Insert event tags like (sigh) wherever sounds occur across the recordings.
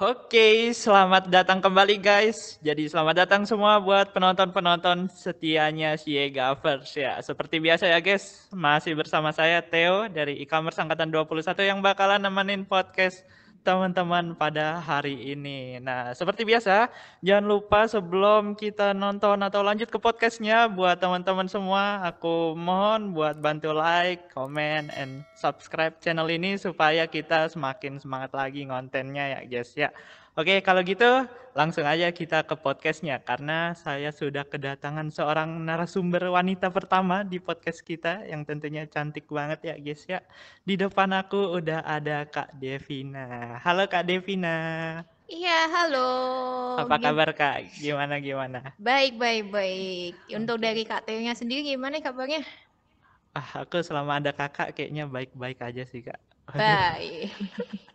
Oke, selamat datang kembali guys. Jadi selamat datang semua buat penonton-penonton setianya Siegavers ya. Seperti biasa ya guys, masih bersama saya Theo dari e-commerce angkatan 21 yang bakalan nemenin podcast teman-teman pada hari ini. Nah, seperti biasa, jangan lupa sebelum kita nonton atau lanjut ke podcastnya, buat teman-teman semua, aku mohon buat bantu like, comment, and subscribe channel ini supaya kita semakin semangat lagi kontennya ya guys ya. Oke, kalau gitu langsung aja kita ke podcastnya karena saya sudah kedatangan seorang narasumber wanita pertama di podcast kita yang tentunya cantik banget ya guys ya. Di depan aku udah ada Kak Devina. Halo Kak Devina. Iya, halo. Apa kabar Kak? Gimana gimana? Baik, baik, baik. Untuk dari Kak Teo-nya sendiri gimana kabarnya? Ah, aku selama ada Kakak kayaknya baik-baik aja sih Kak. Baik. (laughs)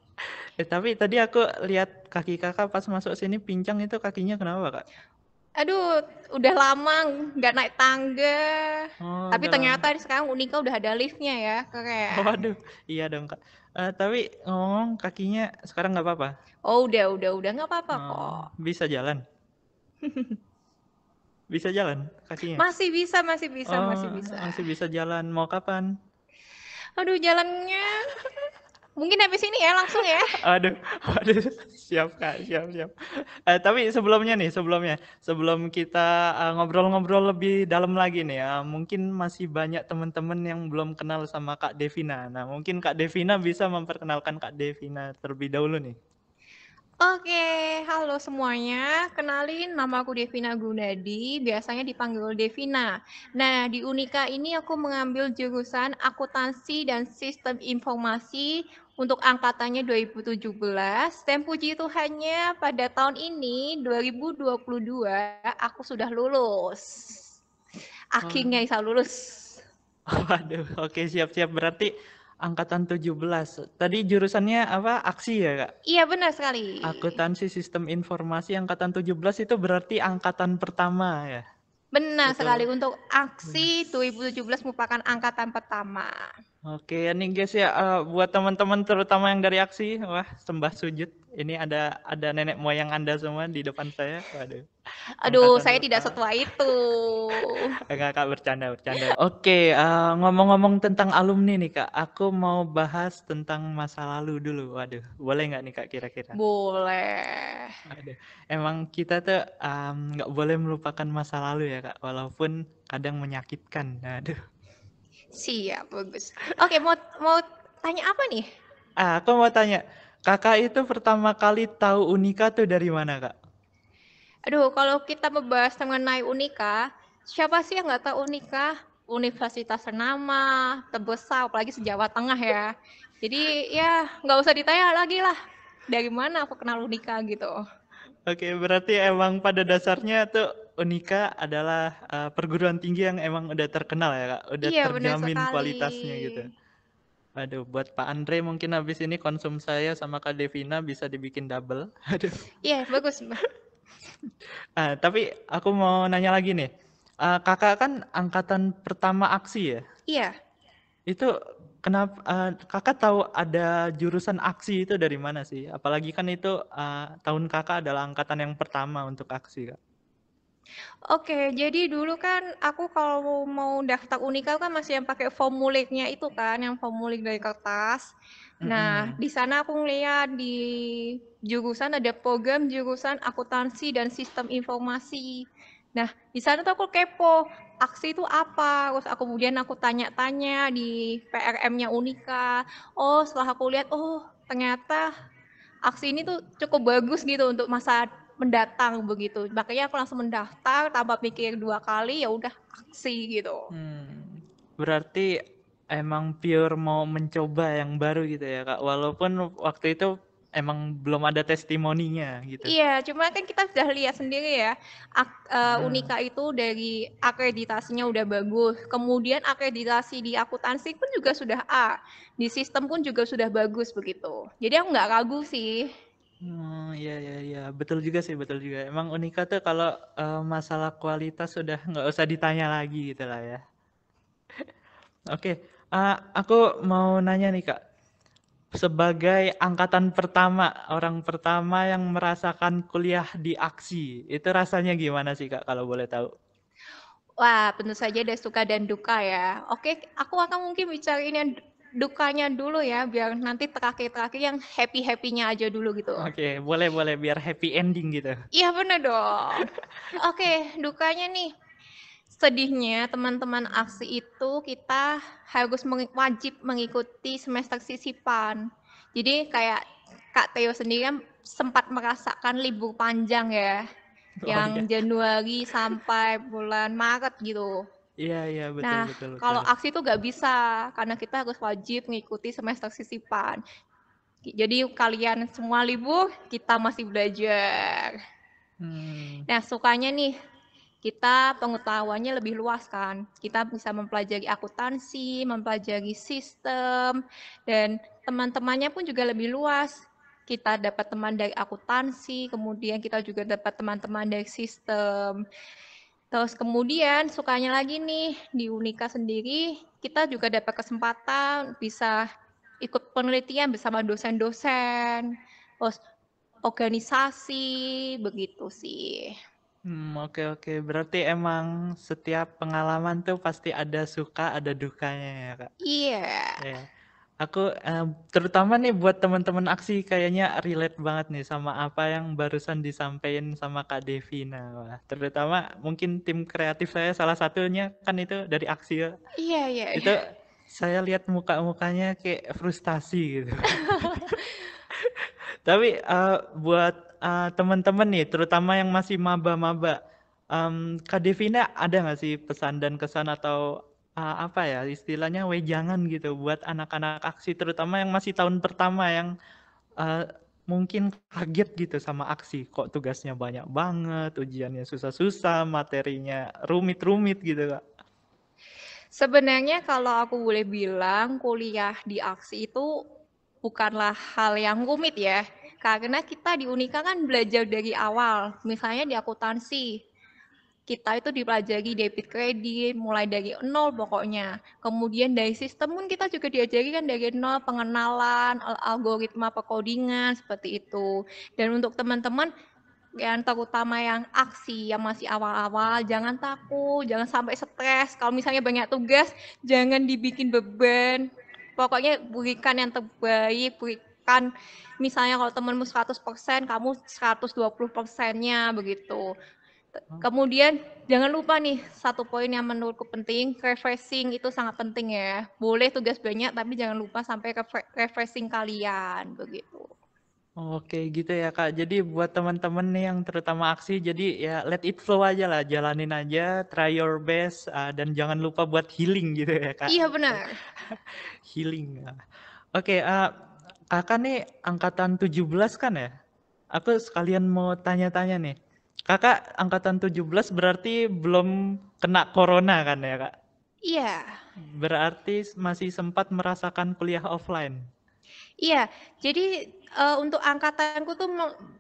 Eh tapi tadi aku lihat kaki kakak pas masuk sini pincang itu kakinya kenapa kak? Aduh, udah lama nggak naik tangga. Oh, Tapi ternyata sekarang Unika udah ada liftnya ya, keren. (laughs) Waduh, iya dong kak. Eh, tapi ngomong kakinya sekarang nggak apa-apa? Oh, udah, udah, udah nggak apa-apa Oh, kok. bisa jalan? (laughs) Bisa jalan kakinya? Masih bisa, masih bisa, masih Oh, bisa. masih bisa jalan. Mau kapan? Aduh, jalannya (laughs) mungkin habis ini ya langsung ya. (laughs) Aduh, aduh, siap kak, siap, siap. Eh, tapi sebelumnya nih, sebelumnya, sebelum kita eh, ngobrol-ngobrol lebih dalam lagi nih ya, mungkin masih banyak teman-teman yang belum kenal sama Kak Devina. Nah, mungkin Kak Devina bisa memperkenalkan Kak Devina terlebih dahulu nih. Oke, halo semuanya. Kenalin, nama aku Devina Gunadi, biasanya dipanggil Devina. Nah, di Unika ini aku mengambil jurusan akuntansi dan sistem informasi untuk angkatannya 2017. Dan puji Tuhannya pada tahun ini, 2022, aku sudah lulus. Akhirnya bisa lulus. Waduh, oke siap-siap. Berarti angkatan 17. Tadi jurusannya apa? Aksi ya, Kak? Iya, benar sekali. Akuntansi Sistem Informasi angkatan 17 itu berarti angkatan pertama ya. Benar Betul. sekali, untuk aksi 2017 merupakan angkatan pertama. Oke, ini guys ya eh, buat teman-teman terutama yang dari aksi, wah sembah sujud. Ini ada ada nenek moyang Anda semua di depan saya. Waduh. Aduh, Angkatan saya tidak pertama. setua itu. (laughs) Enggak Kak, bercanda, bercanda. Oke, eh, ngomong-ngomong tentang alumni nih Kak, aku mau bahas tentang masa lalu dulu. Waduh, boleh nggak nih Kak kira-kira? Boleh. Waduh, emang kita tuh nggak boleh melupakan masa lalu ya Kak, walaupun kadang menyakitkan. Aduh. Siap, bagus. Oke, mau mau tanya apa nih? Ah, aku mau tanya, Kakak itu pertama kali tahu Unika tuh dari mana Kak? Aduh, kalau kita membahas mengenai Unika, siapa sih yang nggak tahu Unika? Universitas ternama, terbesar, apalagi se-Jawa Tengah ya. Jadi ya nggak usah ditanya lagi lah. Dari mana aku kenal Unika gitu. Oke, berarti emang pada dasarnya tuh Unika adalah eh, perguruan tinggi yang emang udah terkenal ya Kak, udah Iya, terjamin kualitasnya gitu. Aduh, buat Pak Andre mungkin habis ini konsum saya sama Kak Devina bisa dibikin double. (laughs) Aduh. Iya, bagus. (laughs) Ah, tapi aku mau nanya lagi nih. Ah, kakak kan angkatan pertama aksi ya? Iya. Itu kenapa ah, kakak tahu ada jurusan aksi itu dari mana sih? Apalagi kan itu ah, tahun kakak adalah angkatan yang pertama untuk aksi kak. Oke, jadi dulu kan aku kalau mau daftar Unika kan masih yang pakai formulirnya itu kan, yang formulir dari kertas. Nah, Mm-mm. di sana aku ngeliat di jurusan ada program jurusan akuntansi dan sistem informasi. Nah, di sana tuh aku kepo, aksi itu apa? Terus aku kemudian aku tanya-tanya di PRM-nya Unika. Oh, setelah aku lihat, oh ternyata aksi ini tuh cukup bagus gitu untuk masa mendatang begitu. Makanya aku langsung mendaftar tanpa pikir dua kali, ya udah aksi gitu. Hmm, berarti emang pure mau mencoba yang baru gitu ya kak. Walaupun waktu itu emang belum ada testimoninya gitu. Iya, cuma kan kita sudah lihat sendiri ya, ak- Hmm. Unika itu dari akreditasinya udah bagus. Kemudian akreditasi di akuntansi pun juga sudah A. Di sistem pun juga sudah bagus begitu. Jadi aku nggak ragu sih. Hmm, iya iya iya, betul juga sih, betul juga. Emang Unika tuh kalau eh, masalah kualitas sudah nggak usah ditanya lagi gitu lah ya. (laughs) Oke, eh, aku mau nanya nih kak. sebagai angkatan pertama, orang pertama yang merasakan kuliah di aksi, itu rasanya gimana sih Kak kalau boleh tahu? Wah, tentu saja ada suka dan duka ya. Oke, aku akan mungkin bicarain yang dukanya dulu ya, biar nanti terakhir-terakhir yang happy-happy-nya aja dulu gitu. Oke, boleh boleh biar happy ending gitu. Iya bener dong. Oke, dukanya nih. Sedihnya teman-teman aksi itu kita harus mengi- wajib mengikuti semester sisipan. Jadi kayak Kak Theo sendiri kan sempat merasakan libur panjang ya Oh yang iya. Januari sampai bulan Maret gitu. Iya iya betul Nah, betul kalau betul. aksi itu nggak bisa karena kita harus wajib mengikuti semester sisipan. Jadi kalian semua libur, kita masih belajar. Hmm. Nah, sukanya nih kita pengetahuannya lebih luas kan. Kita bisa mempelajari akuntansi, mempelajari sistem, dan teman-temannya pun juga lebih luas kita dapat teman dari akuntansi, kemudian kita juga dapat teman-teman dari sistem. Terus kemudian sukanya lagi nih di Unika sendiri kita juga dapat kesempatan bisa ikut penelitian bersama dosen-dosen, terus organisasi begitu sih. Hmm, oke oke. Berarti emang setiap pengalaman tuh pasti ada suka, ada dukanya ya, Kak. Iya. Ya. Aku eh, terutama nih buat teman-teman aksi kayaknya relate banget nih sama apa yang barusan disampaikan sama Kak Devina. Wah, terutama mungkin tim kreatif saya salah satunya kan itu dari aksi ya. Iya, iya. Itu saya lihat muka-mukanya kayak frustasi gitu. (laughs) Tapi eh, buat eh, teman-teman nih, terutama yang masih maba-maba, em, Kak Devina ada nggak sih pesan dan kesan atau eh, apa ya istilahnya wejangan gitu buat anak-anak aksi, terutama yang masih tahun pertama yang eh, mungkin kaget gitu sama aksi, kok tugasnya banyak banget, ujiannya susah-susah, materinya rumit-rumit gitu Kak. Sebenarnya kalau aku boleh bilang kuliah di aksi itu bukanlah hal yang rumit ya. Karena kita di Unika kan belajar dari awal. Misalnya di akuntansi, kita itu dipelajari debit kredit mulai dari nol pokoknya. Kemudian dari sistem pun kita juga diajari kan dari nol pengenalan, al- algoritma perkodingan seperti itu. Dan untuk teman-teman yang terutama yang aksi yang masih awal-awal jangan takut jangan sampai stres kalau misalnya banyak tugas jangan dibikin beban pokoknya berikan yang terbaik berikan misalnya kalau temenmu 100% kamu 120 persennya begitu kemudian jangan lupa nih satu poin yang menurutku penting refreshing itu sangat penting ya boleh tugas banyak tapi jangan lupa sampai refre- refreshing kalian begitu Oke gitu ya Kak. Jadi buat teman-teman nih yang terutama aksi, jadi ya let it flow aja lah, jalanin aja, try your best, uh, dan jangan lupa buat healing gitu ya Kak. iya benar (laughs) Healing. ya. Oke, uh, Kakak nih angkatan 17 kan ya? Aku sekalian mau tanya-tanya nih. Kakak angkatan 17 berarti belum kena corona kan ya Kak? iya Berarti masih sempat merasakan kuliah offline. Iya, jadi eh, untuk angkatanku tuh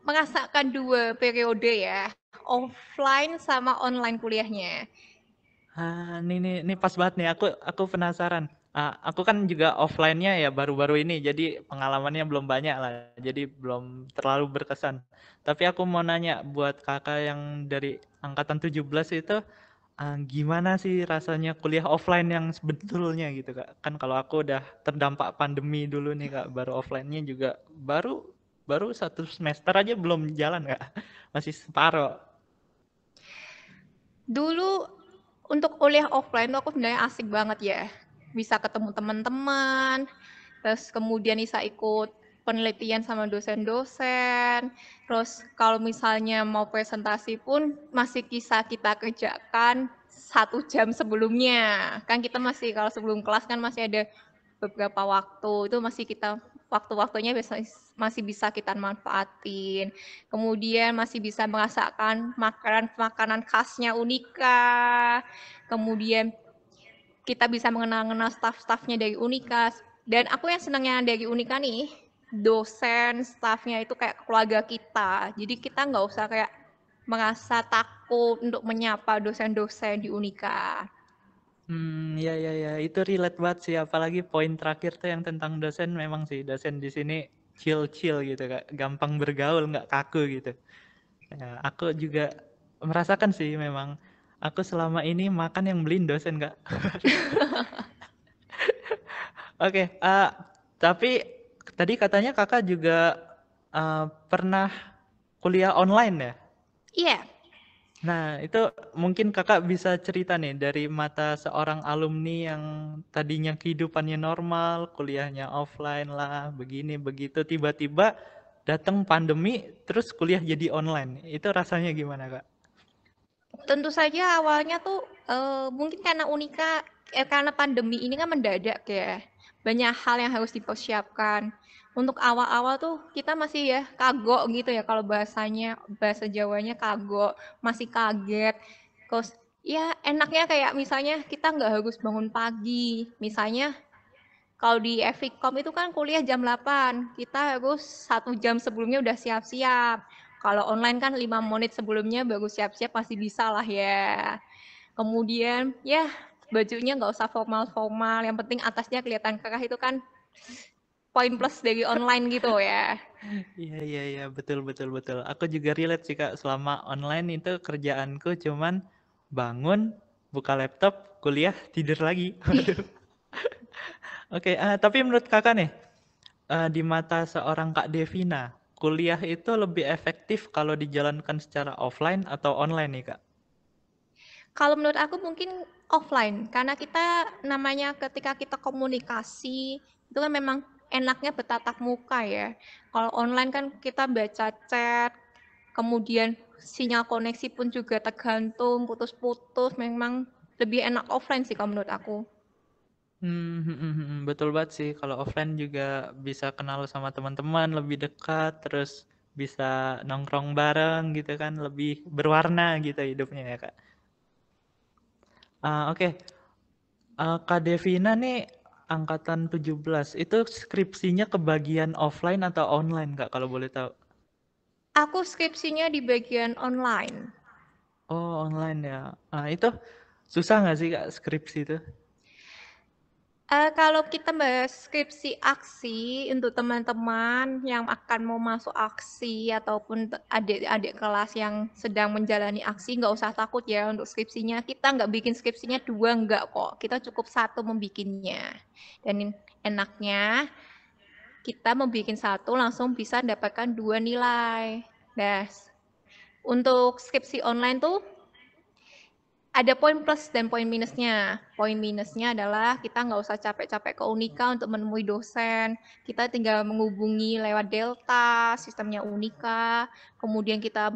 merasakan dua periode ya, offline sama online kuliahnya. Ah, ini nih, ini pas banget nih. Aku aku penasaran. Ah, aku kan juga offline-nya ya baru-baru ini, jadi pengalamannya belum banyak lah. Jadi belum terlalu berkesan. Tapi aku mau nanya buat kakak yang dari angkatan 17 itu, ah, gimana sih rasanya kuliah offline yang sebetulnya gitu kak? Kan kalau aku udah terdampak pandemi dulu nih kak, baru offline-nya juga baru baru satu semester aja belum jalan kak, (laughs) masih separuh. Dulu untuk kuliah offline aku sebenarnya asik banget ya, bisa ketemu teman-teman, terus kemudian bisa ikut penelitian sama dosen-dosen, terus kalau misalnya mau presentasi pun masih bisa kita kerjakan satu jam sebelumnya. Kan kita masih kalau sebelum kelas kan masih ada beberapa waktu itu masih kita waktu-waktunya masih bisa kita manfaatin. Kemudian masih bisa merasakan makanan-makanan khasnya Unika. Kemudian kita bisa mengenal-kenal staff-staffnya dari Unika. Dan aku yang senangnya dari Unika nih, dosen, staffnya itu kayak keluarga kita. Jadi kita nggak usah kayak merasa takut untuk menyapa dosen-dosen di Unika. Hmm, ya ya ya, itu relate banget sih, apalagi poin terakhir tuh yang tentang dosen memang sih, dosen di sini chill-chill gitu Kak, gampang bergaul, nggak kaku gitu. Ya, aku juga merasakan sih memang, aku selama ini makan yang beliin dosen Kak. (laughs) Oke, uh, tapi tadi katanya Kakak juga uh, pernah kuliah online ya? Iya. Nah, itu mungkin Kakak bisa cerita nih dari mata seorang alumni yang tadinya kehidupannya normal, kuliahnya offline lah, begini begitu, tiba-tiba datang pandemi terus kuliah jadi online. Itu rasanya gimana, Kak? Tentu saja awalnya tuh uh, mungkin karena Unika eh, karena pandemi ini kan mendadak ya. Banyak hal yang harus dipersiapkan. Untuk awal-awal tuh kita masih ya kagok gitu ya kalau bahasanya bahasa Jawanya kagok masih kaget. Terus ya enaknya kayak misalnya kita nggak harus bangun pagi. Misalnya kalau di Evikom itu kan kuliah jam 8 kita harus satu jam sebelumnya udah siap-siap kalau online kan lima menit sebelumnya baru siap-siap masih bisa lah ya kemudian ya bajunya nggak usah formal-formal yang penting atasnya kelihatan kerah itu kan poin plus dari online gitu ya. (laughs) Iya iya iya betul betul betul. Aku juga relate sih kak selama online itu kerjaanku cuman bangun, buka laptop, kuliah, tidur lagi. (laughs) Oke, okay, uh, tapi menurut kakak nih uh, di mata seorang kak Devina, kuliah itu lebih efektif kalau dijalankan secara offline atau online nih kak? Kalau menurut aku mungkin offline karena kita namanya ketika kita komunikasi itu kan memang enaknya bertatap muka ya. Kalau online kan kita baca chat, kemudian sinyal koneksi pun juga tergantung, putus-putus, memang lebih enak offline sih kalau menurut aku. Hmm, hmm, hmm, hmm, betul banget sih. Kalau offline juga bisa kenal sama teman-teman lebih dekat, terus bisa nongkrong bareng gitu kan, lebih berwarna gitu hidupnya ya kak. Uh, Oke, okay. uh, Kak Devina nih angkatan 17, itu skripsinya ke bagian offline atau online, Kak, kalau boleh tahu? Aku skripsinya di bagian online. Oh, online ya. Nah, itu susah nggak sih, Kak, skripsi itu? Uh, kalau kita bahas skripsi aksi untuk teman-teman yang akan mau masuk aksi ataupun adik-adik kelas yang sedang menjalani aksi, nggak usah takut ya untuk skripsinya. Kita nggak bikin skripsinya dua, nggak kok. Kita cukup satu membikinnya. Dan enaknya kita membuat satu langsung bisa dapatkan dua nilai. Nah, untuk skripsi online tuh ada poin plus dan poin minusnya. Poin minusnya adalah kita nggak usah capek-capek ke Unika untuk menemui dosen. Kita tinggal menghubungi lewat Delta, sistemnya Unika. Kemudian kita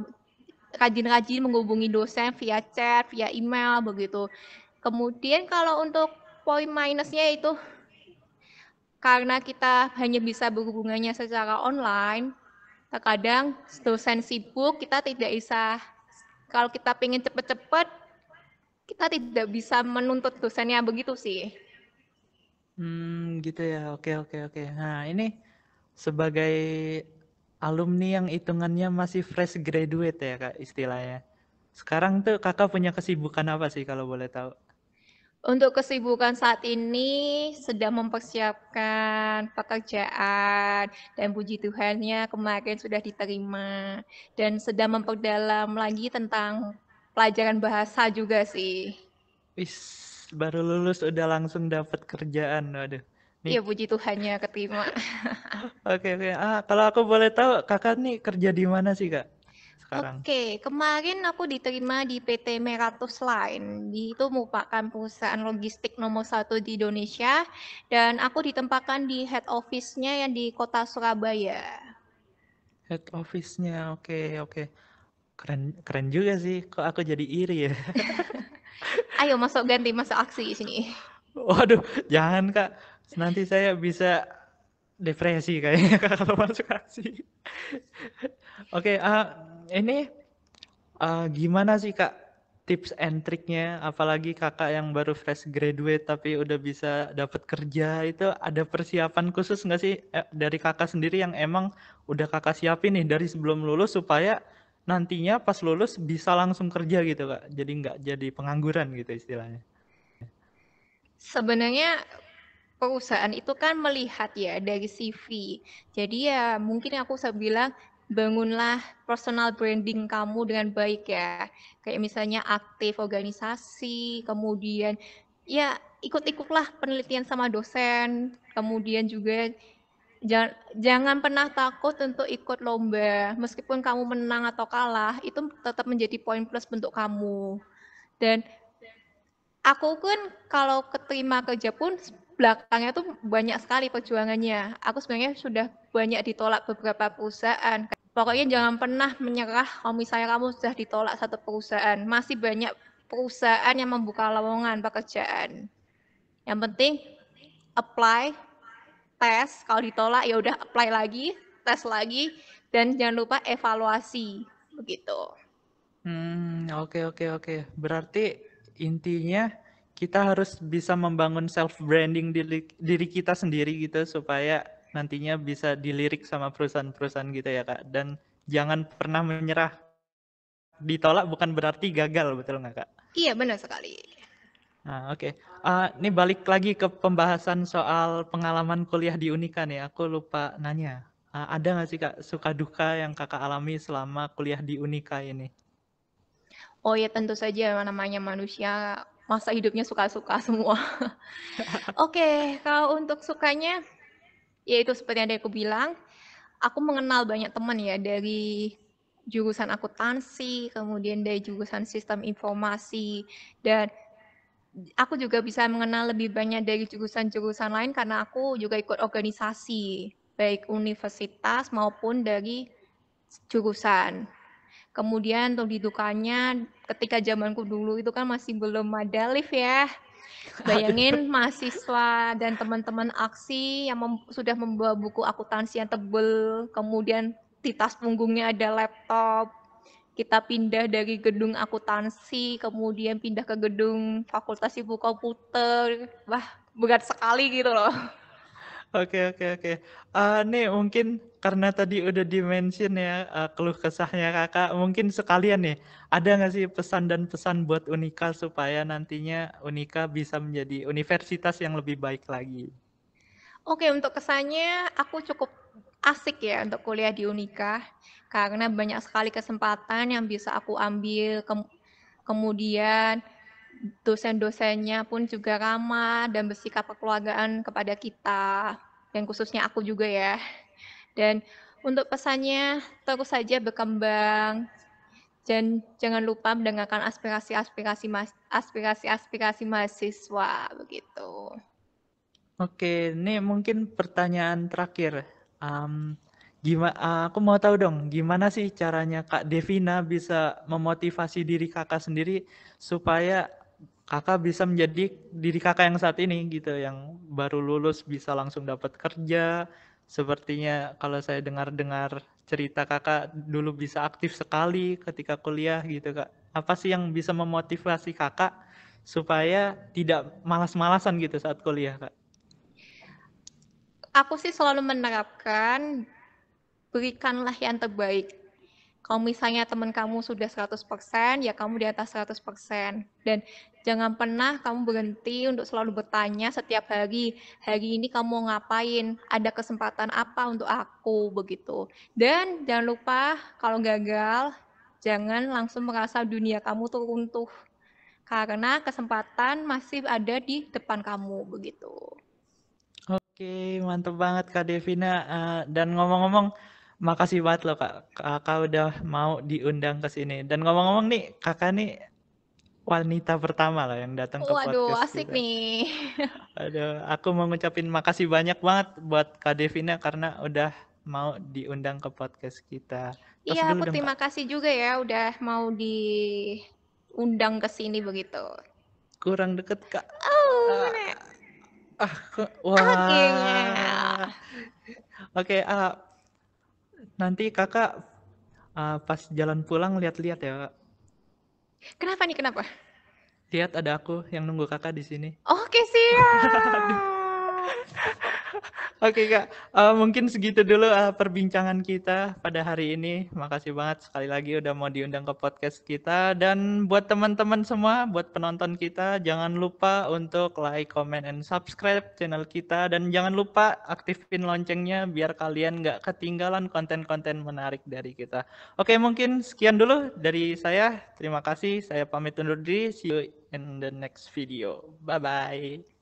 rajin-rajin menghubungi dosen via chat, via email, begitu. Kemudian kalau untuk poin minusnya itu karena kita hanya bisa berhubungannya secara online, terkadang dosen sibuk, kita tidak bisa, kalau kita ingin cepat-cepat, kita tidak bisa menuntut dosennya begitu sih. Hmm, gitu ya. Oke, oke, oke. Nah, ini sebagai alumni yang hitungannya masih fresh graduate ya, Kak, istilahnya. Sekarang tuh Kakak punya kesibukan apa sih kalau boleh tahu? Untuk kesibukan saat ini sedang mempersiapkan pekerjaan dan puji Tuhannya kemarin sudah diterima dan sedang memperdalam lagi tentang pelajaran bahasa juga sih. Wis, baru lulus udah langsung dapat kerjaan, waduh. Iya puji Tuhannya keterima. (laughs) oke oke. Ah, kalau aku boleh tahu, kakak nih kerja di mana sih kak? Sekarang. Oke, kemarin aku diterima di PT Meratus Line. Itu merupakan perusahaan logistik nomor satu di Indonesia. Dan aku ditempatkan di head office-nya yang di kota Surabaya. Head office-nya, oke oke. Keren keren juga sih. Kok aku jadi iri ya? (laughs) Ayo masuk ganti masuk aksi sini. Waduh, jangan Kak. Nanti saya bisa depresi kayaknya (laughs) kalau masuk aksi. Oke, okay, uh, ini uh, gimana sih Kak tips and triknya apalagi kakak yang baru fresh graduate tapi udah bisa dapat kerja itu ada persiapan khusus nggak sih eh, dari kakak sendiri yang emang udah kakak siapin nih dari sebelum lulus supaya nantinya pas lulus bisa langsung kerja gitu kak jadi nggak jadi pengangguran gitu istilahnya Sebenarnya perusahaan itu kan melihat ya dari CV. Jadi ya mungkin aku saya bilang bangunlah personal branding kamu dengan baik ya. Kayak misalnya aktif organisasi, kemudian ya ikut-ikutlah penelitian sama dosen, kemudian juga jangan, jangan pernah takut untuk ikut lomba. Meskipun kamu menang atau kalah, itu tetap menjadi poin plus untuk kamu. Dan aku kan kalau keterima kerja pun belakangnya tuh banyak sekali perjuangannya. Aku sebenarnya sudah banyak ditolak beberapa perusahaan. Pokoknya jangan pernah menyerah kalau misalnya kamu sudah ditolak satu perusahaan. Masih banyak perusahaan yang membuka lowongan pekerjaan. Yang penting apply, tes. Kalau ditolak ya udah apply lagi, tes lagi, dan jangan lupa evaluasi begitu. Hmm, oke oke oke. Berarti intinya kita harus bisa membangun self branding diri, diri kita sendiri gitu supaya nantinya bisa dilirik sama perusahaan-perusahaan gitu ya kak dan jangan pernah menyerah ditolak bukan berarti gagal betul nggak kak? Iya benar sekali. Nah, oke. Okay. Uh, ini balik lagi ke pembahasan soal pengalaman kuliah di Unika nih. Aku lupa nanya. Uh, ada nggak sih kak suka duka yang kakak alami selama kuliah di Unika ini? Oh ya tentu saja namanya manusia masa hidupnya suka-suka semua. (laughs) Oke, okay, kalau untuk sukanya, ya itu seperti yang aku bilang, aku mengenal banyak teman ya dari jurusan akuntansi, kemudian dari jurusan sistem informasi, dan aku juga bisa mengenal lebih banyak dari jurusan-jurusan lain karena aku juga ikut organisasi, baik universitas maupun dari jurusan. Kemudian untuk didukanya ketika zamanku dulu itu kan masih belum ada lift ya. (laughs) Bayangin mahasiswa dan teman-teman aksi yang mem sudah membawa buku akuntansi yang tebel, kemudian di tas punggungnya ada laptop. Kita pindah dari gedung akuntansi, kemudian pindah ke gedung fakultas ibu komputer. Wah, berat sekali gitu loh. Oke oke oke. Uh, nih mungkin karena tadi udah di-mention ya uh, keluh kesahnya kakak, mungkin sekalian nih ada nggak sih pesan dan pesan buat Unika supaya nantinya Unika bisa menjadi universitas yang lebih baik lagi? Oke untuk kesannya aku cukup asik ya untuk kuliah di Unika karena banyak sekali kesempatan yang bisa aku ambil ke kemudian dosen-dosennya pun juga ramah dan bersikap kekeluargaan kepada kita dan khususnya aku juga ya. Dan untuk pesannya terus saja berkembang dan jangan lupa mendengarkan aspirasi-aspirasi aspirasi-aspirasi mahasiswa begitu. Oke, ini mungkin pertanyaan terakhir. Um, gimana? Aku mau tahu dong, gimana sih caranya Kak Devina bisa memotivasi diri kakak sendiri supaya kakak bisa menjadi diri kakak yang saat ini gitu yang baru lulus bisa langsung dapat kerja sepertinya kalau saya dengar-dengar cerita kakak dulu bisa aktif sekali ketika kuliah gitu kak apa sih yang bisa memotivasi kakak supaya tidak malas-malasan gitu saat kuliah kak aku sih selalu menerapkan berikanlah yang terbaik kalau misalnya teman kamu sudah 100%, ya kamu di atas 100%. Dan jangan pernah kamu berhenti untuk selalu bertanya setiap hari, hari ini kamu mau ngapain, ada kesempatan apa untuk aku, begitu. Dan jangan lupa kalau gagal, jangan langsung merasa dunia kamu tuh runtuh. Karena kesempatan masih ada di depan kamu, begitu. Oke, mantap banget Kak Devina. Uh, dan ngomong-ngomong, makasih banget loh kak kakak udah mau diundang ke sini dan ngomong-ngomong nih kakak nih wanita pertama lah yang datang ke Waduh, podcast asik kita. nih. Aduh, aku mau ngucapin makasih banyak banget buat Kak Devina karena udah mau diundang ke podcast kita. iya, aku dong, terima kasih juga ya udah mau diundang ke sini begitu. Kurang deket Kak. Oh, uh, Ah, (laughs) wah. Oke, okay, uh, nanti kakak uh, pas jalan pulang lihat-lihat ya kak. Kenapa nih kenapa? Lihat ada aku yang nunggu kakak di sini. Oke siap. (laughs) Oke Kak, uh, mungkin segitu dulu uh, perbincangan kita pada hari ini. Makasih banget sekali lagi udah mau diundang ke podcast kita. Dan buat teman-teman semua, buat penonton kita, jangan lupa untuk like, comment, and subscribe channel kita. Dan jangan lupa aktifin loncengnya biar kalian nggak ketinggalan konten-konten menarik dari kita. Oke, mungkin sekian dulu dari saya. Terima kasih. Saya pamit undur diri. See you in the next video. Bye-bye.